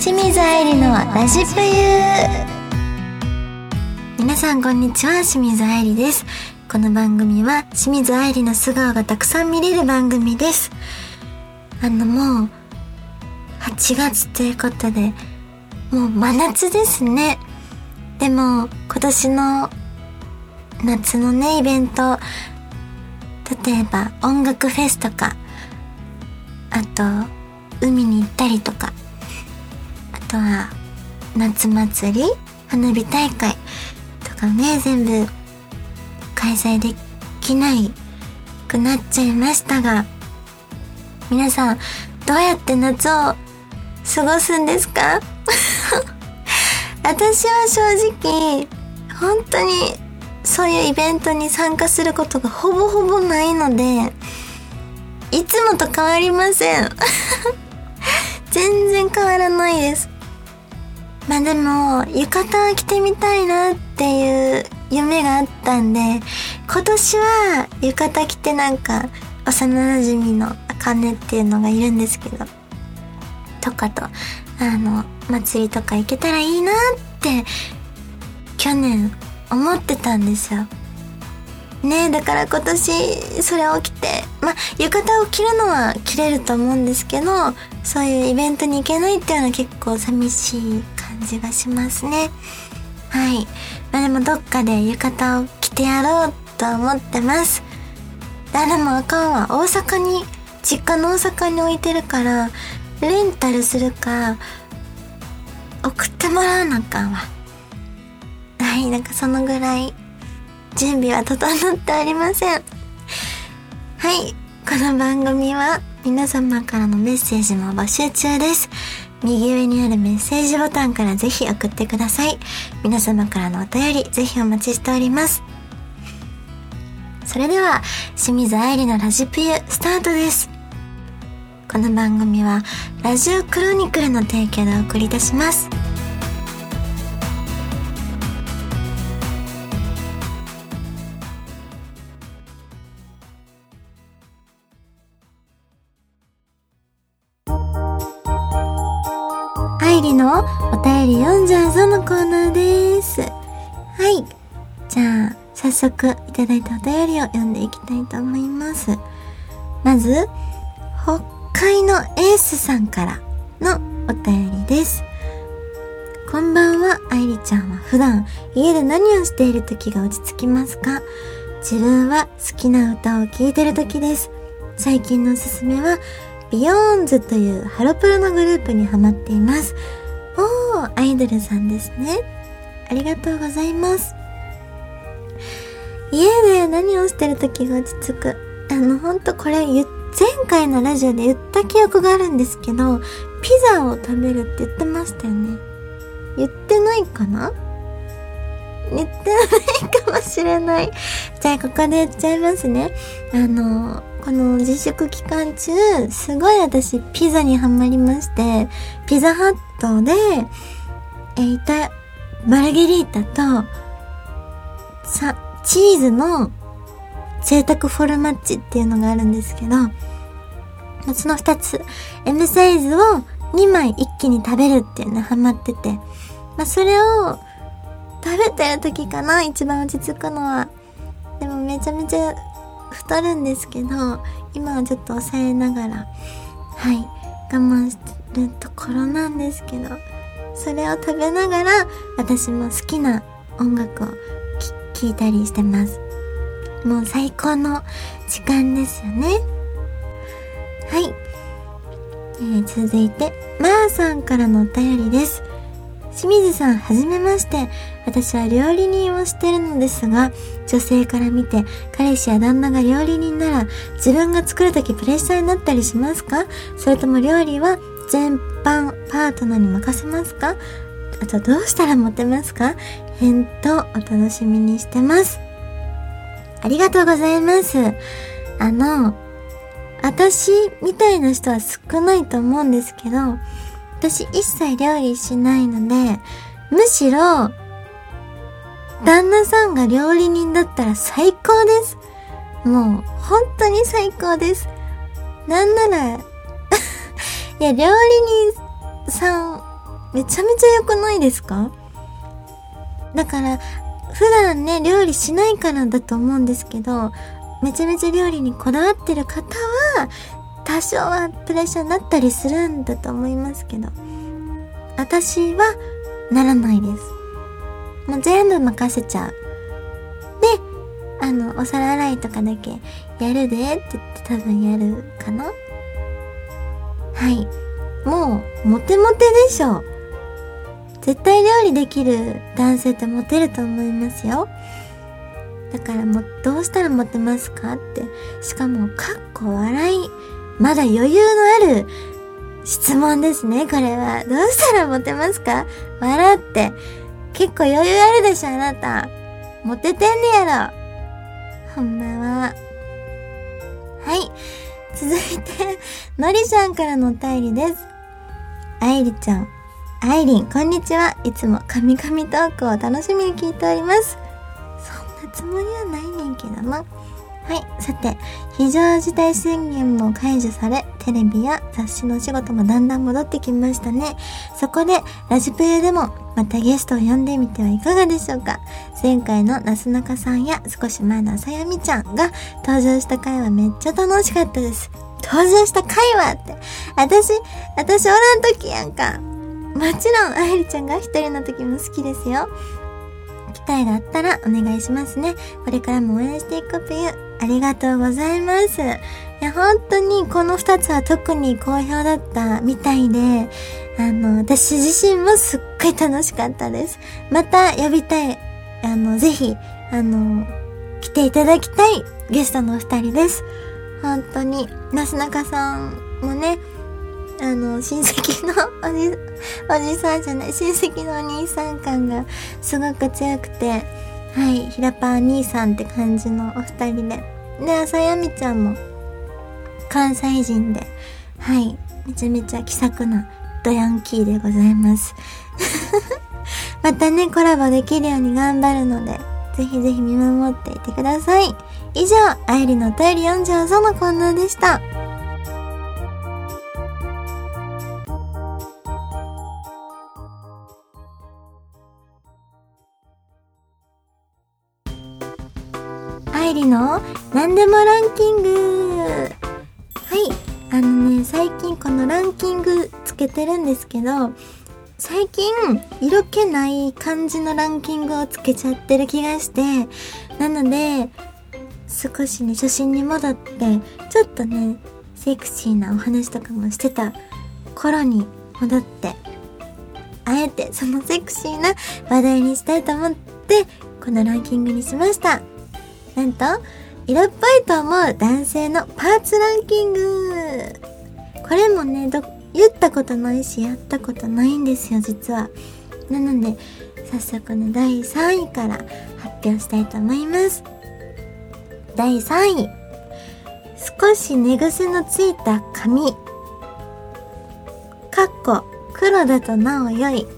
清水愛理のラジプユ皆さんこんにちは。清水愛理です。この番組は清水愛理の素顔がたくさん見れる番組です。あのもう8月ということでもう真夏ですね。でも今年の夏のねイベント例えば音楽フェスとかあと海に行ったりとかとは夏祭り花火大会とかね全部開催できないくなっちゃいましたが皆さんどうやって夏を過ごすんですか？私は正直本当にそういうイベントに参加することがほぼほぼないのでいつもと変わりません。全然変わらないです。まあでも、浴衣を着てみたいなっていう夢があったんで、今年は浴衣着てなんか、幼馴染のあかねっていうのがいるんですけど、とかと、あの、祭りとか行けたらいいなって、去年思ってたんですよ。ねだから今年それを着て、まあ、浴衣を着るのは着れると思うんですけど、そういうイベントに行けないっていうのは結構寂しいじがしますね。はい。まあでもどっかで浴衣を着てやろうと思ってます。誰もあかんわ。大阪に、実家の大阪に置いてるから、レンタルするか、送ってもらわなあかんわ。はい、なんかそのぐらい、準備は整っておりません。はい、この番組は皆様からのメッセージも募集中です。右上にあるメッセージボタンからぜひ送ってください。皆様からのお便り、ぜひお待ちしております。それでは、清水愛理のラジプユスタートです。この番組は、ラジオクロニクルの提供でお送りいたします。速いただいたお便りを読んでいきたいと思います。まず、北海のエースさんからのお便りです。こんばんは、愛理ちゃんは普段家で何をしている時が落ち着きますか？自分は好きな歌を聴いてる時です。最近のおすすめは BEYOOOOONDS というハロプロのグループにハマっています。おー、アイドルさんですね。ありがとうございます。家で何をしてる時が落ち着く。あの、ほんとこれ前回のラジオで言った記憶があるんですけど、ピザを食べるって言ってましたよね。言ってないかな？言ってないかもしれない。じゃあ、ここで言っちゃいますね。あの、この自粛期間中、すごい私ピザにハマりまして、ピザハットで、え、いた、マルゲリータと、さ、チーズの贅沢フォルマッチっていうのがあるんですけど、その二つ、M サイズを2枚一気に食べるっていうのハマってて、まあ、それを食べてる時かな、一番落ち着くのは。でもめちゃめちゃ太るんですけど、今はちょっと抑えながら、はい、我慢してるところなんですけど、それを食べながら、私も好きな音楽を聴いたりしてます。もう最高の時間ですよね。はい。えー、続いて、まーさんからのお便りです。清水さん、はじめまして。私は料理人をしてるのですが、女性から見て、彼氏や旦那が料理人なら、自分が作るときプレッシャーになったりしますか？それとも料理は全般パートナーに任せますか？あとどうしたらモテますか？返答お楽しみにしてます。ありがとうございます。あの、私みたいな人は少ないと思うんですけど、私一切料理しないので、むしろ、旦那さんが料理人だったら最高です。もう、本当に最高です。なんなら いや、料理人さんめちゃめちゃ良くないですか？だから、普段ね、料理しないからだと思うんですけど、めちゃめちゃ料理にこだわってる方は、多少はプレッシャーになったりするんだと思いますけど、私はならないです。もう全部任せちゃう。で、あの、お皿洗いとかだけやるでって言って多分やるかなはい。もう、モテモテでしょ。絶対料理できる男性ってモテると思いますよ。だからもう、どうしたらモテますかって。しかも、かっこ笑い。まだ余裕のある質問ですね、これは。どうしたらモテますか？笑って。結構余裕あるでしょ、あなた。モテてんねやろ。ほんまは。はい。続いて、のりちゃんからのお便りです。あいりちゃん。あいりん、こんにちは。いつも神々トークを楽しみに聞いております。そんなつもりはないねんけどな。はい。さて、非常事態宣言も解除され、テレビや雑誌のお仕事もだんだん戻ってきましたね。そこで、ラジプレでもまたゲストを呼んでみてはいかがでしょうか前回のなすなかさんや少し前のあさやみちゃんが登場した回はめっちゃ楽しかったです。登場した回はって。私、私おらん時やんか。もちろん、あゆりちゃんが一人の時も好きですよ。機会があったらお願いしますね。これからも応援していくぷゆ。ありがとうございます。いや、本当にこの二つは特に好評だったみたいで、あの、私自身もすっごい楽しかったです。また呼びたい。あの、ぜひ、あの、来ていただきたいゲストのお二人です。本当に、なすなかさんもね、あの、親戚のおじ、おじさんじゃない、親戚のお兄さん感がすごく強くて、はい、ひらぱー兄さんって感じのお二人で。で、あさやみちゃんも関西人で、はい、めちゃめちゃ気さくなドヤンキーでございます。またね、コラボできるように頑張るので、ぜひぜひ見守っていてください。以上、あゆりのお便り読んじゃうぞのコーナーでした。何でもランキング。はい。あのね最近このランキングつけてるんですけど最近色気ない感じのランキングをつけちゃってる気がしてなので少しね初心に戻ってちょっとねセクシーなお話とかもしてた頃に戻ってあえてそのセクシーな話題にしたいと思ってこのランキングにしました。なんと、色っぽいと思う男性のパーツランキング。これもね、ど、言ったことないし、やったことないんですよ、実は。なので、早速ね、第3位から発表したいと思います。第3位。少し寝癖のついた髪。かっこ、黒だとなお良い。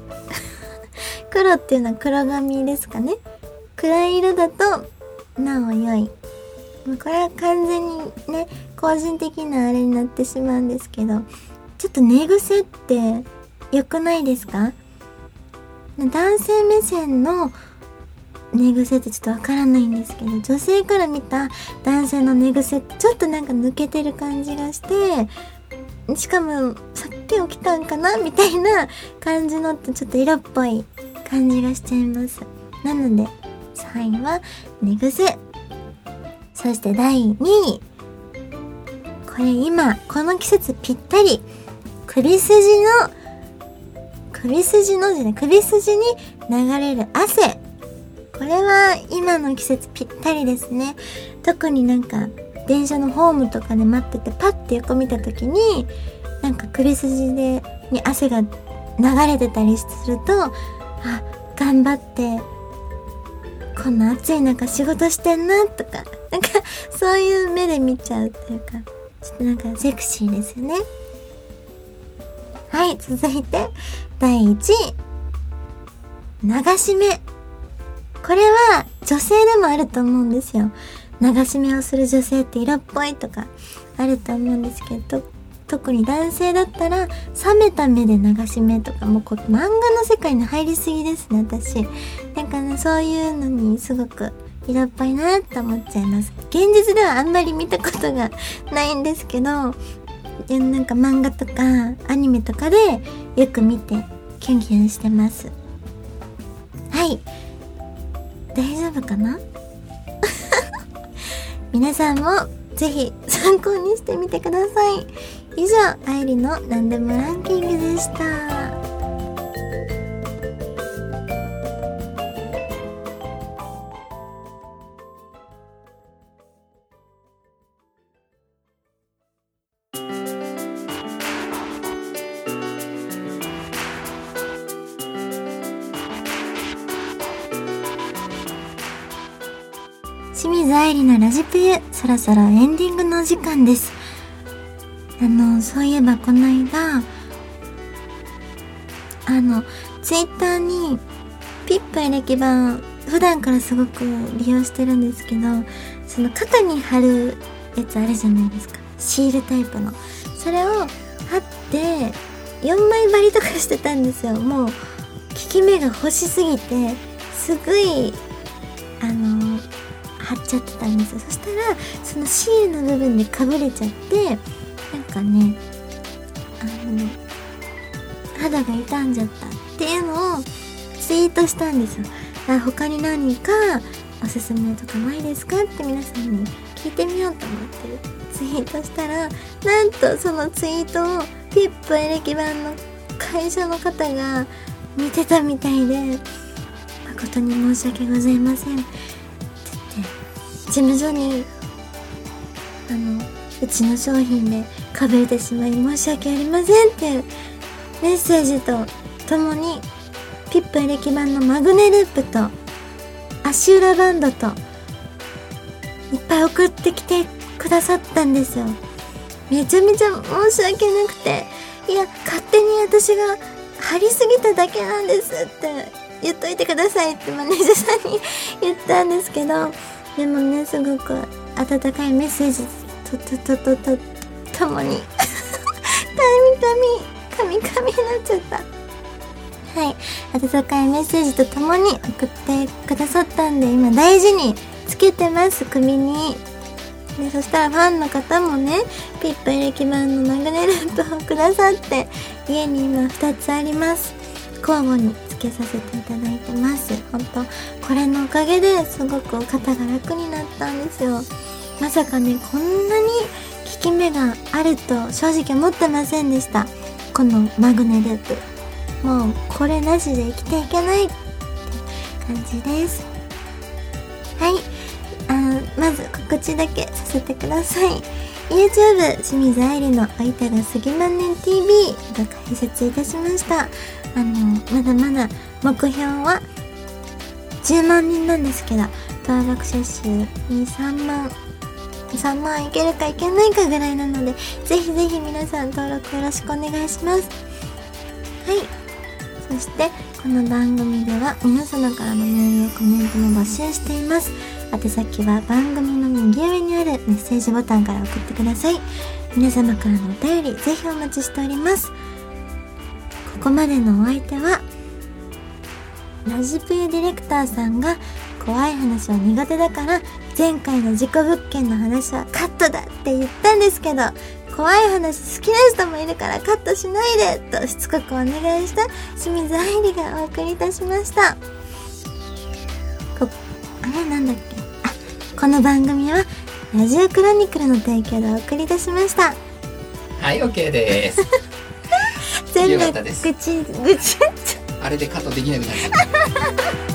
黒っていうのは黒髪ですかね。暗い色だとなお良い。これは完全にね、個人的なあれになってしまうんですけど、ちょっと寝癖って良くないですか？男性目線の寝癖ってちょっとわからないんですけど、女性から見た男性の寝癖ってちょっとなんか抜けてる感じがして、しかもさっき起きたんかなみたいな感じのってちょっと色っぽい感じがしちゃいます。なので、3位は寝癖。そして第2位。これ今、この季節ぴったり。首筋の、首筋のじゃない、首筋に流れる汗。これは今の季節ぴったりですね。特になんか、電車のホームとかで待っててパッて横見た時に、なんか首筋で、に汗が流れてたりすると、あ、頑張ってこんな暑い中仕事してんなとか、なんかそういう目で見ちゃうっていうか、ちょっとなんかセクシーですよね。はい、続いて、第1位。流し目。これは女性でもあると思うんですよ。流し目をする女性って色っぽいとかあると思うんですけど、特に男性だったら冷めた目で流し目とかもうこう漫画の世界に入りすぎですね私。なんかねそういうのにすごく色っぽいなって思っちゃいます。現実ではあんまり見たことがないんですけどなんか漫画とかアニメとかでよく見てキュンキュンしてます。はい。大丈夫かな？皆さんもぜひ参考にしてみてください。以上愛理の何でもランキングでした。清水愛理のラジプユそろそろエンディングの時間です。あのそういえばこの間あのツイッターにピップエレキ板普段からすごく利用してるんですけどその肩に貼るやつあるじゃないですか。シールタイプの。それを貼って4枚張りとかしてたんですよ。もう効き目が欲しすぎてすごいあの貼っちゃってたんですよ。そしたらそのシールの部分でかぶれちゃってなんかねあの肌が傷んじゃったっていうのをツイートしたんですよ。あ他に何かおすすめとかないですかって皆さんに聞いてみようと思ってツイートしたらなんとそのツイートをピップエレキ板の会社の方が見てたみたいで誠に申し訳ございませんって言って事務所にあのうちの商品でかぶれてしまい申し訳ありませんっていうメッセージとともにピップエレキ板のマグネループと足裏バンドといっぱい送ってきてくださったんですよ。めちゃめちゃ申し訳なくていや勝手に私が貼りすぎただけなんですって言っといてくださいってマネージャーさんに言ったんですけどでもねすごく温かいメッセージとととととともに神神神神になっちゃったはい温かいメッセージとともに送ってくださったんで今大事につけてます首にでそしたらファンの方もねピップエレキ板のマグネループをくださって家に今2つあります交互につけさせていただいてます本当これのおかげですごく肩が楽になったんですよまさかねこんなに効き目があると正直思ってませんでした。このマグネループ。もうこれなしで生きていけないって感じです。はい。あまず告知だけさせてください。YouTube 清水愛理のおいたがすぎまんねん TV が開設いたしました。あのまだまだ目標は10万人なんですけど登録者数23万3万いけるかいけないかぐらいなのでぜひぜひ皆さん登録よろしくお願いします。はい。そしてこの番組では皆様からのメールやコメントも募集しています。宛先は番組の右上にあるメッセージボタンから送ってください。皆様からのお便りぜひお待ちしております。ここまでのお相手はラジプユディレクターさんが怖い話は苦手だから前回の事故物件の話はカットだって言ったんですけど怖い話好きな人もいるからカットしないでとしつこくお願いした清水愛理がお送りいたしました。こあれなんだっけ？あこの番組はラジオクロニクルの提供でお送りいたしました。はい、OK です。全部愚痴愚痴あれでカットできなくなっちゃった。